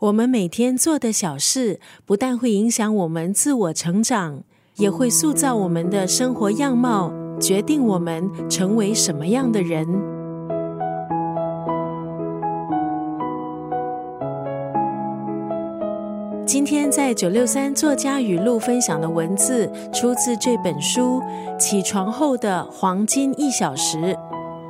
我们每天做的小事，不但会影响我们自我成长，也会塑造我们的生活样貌，决定我们成为什么样的人。今天在九六三作家语录分享的文字，出自这本书《起床后的黄金一小时》。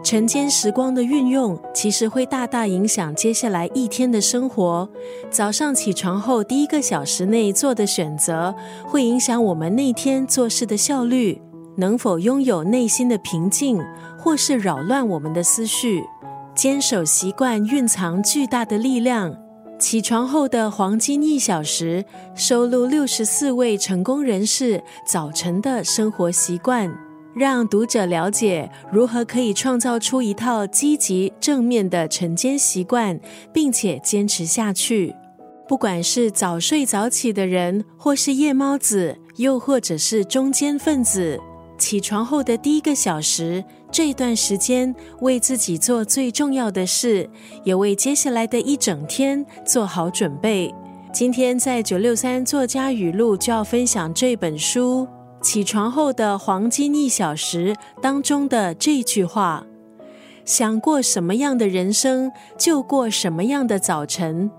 晨间时光的运用，其实会大大影响接下来一天的生活。早上起床后第一个小时内做的选择，会影响我们那天做事的效率，能否拥有内心的平静，或是扰乱我们的思绪。坚守习惯蕴藏巨大的力量。起床后的黄金一小时，收录六十四位成功人士早晨的生活习惯。让读者了解如何可以创造出一套积极正面的晨间习惯，并且坚持下去。不管是早睡早起的人，或是夜猫子，又或者是中间分子，起床后的第一个小时，这段时间为自己做最重要的事，也为接下来的一整天做好准备。今天在九六三作家语录就要分享这本书。起床后的黄金一小时当中的这句话：“想过什么样的人生，就过什么样的早晨。”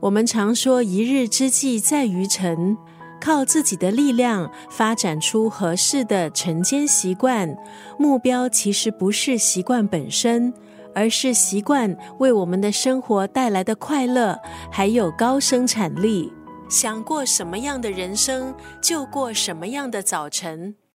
我们常说“一日之计在于晨”，靠自己的力量发展出合适的晨间习惯。目标其实不是习惯本身，而是习惯为我们的生活带来的快乐，还有高生产力。想过什么样的人生，就过什么样的早晨。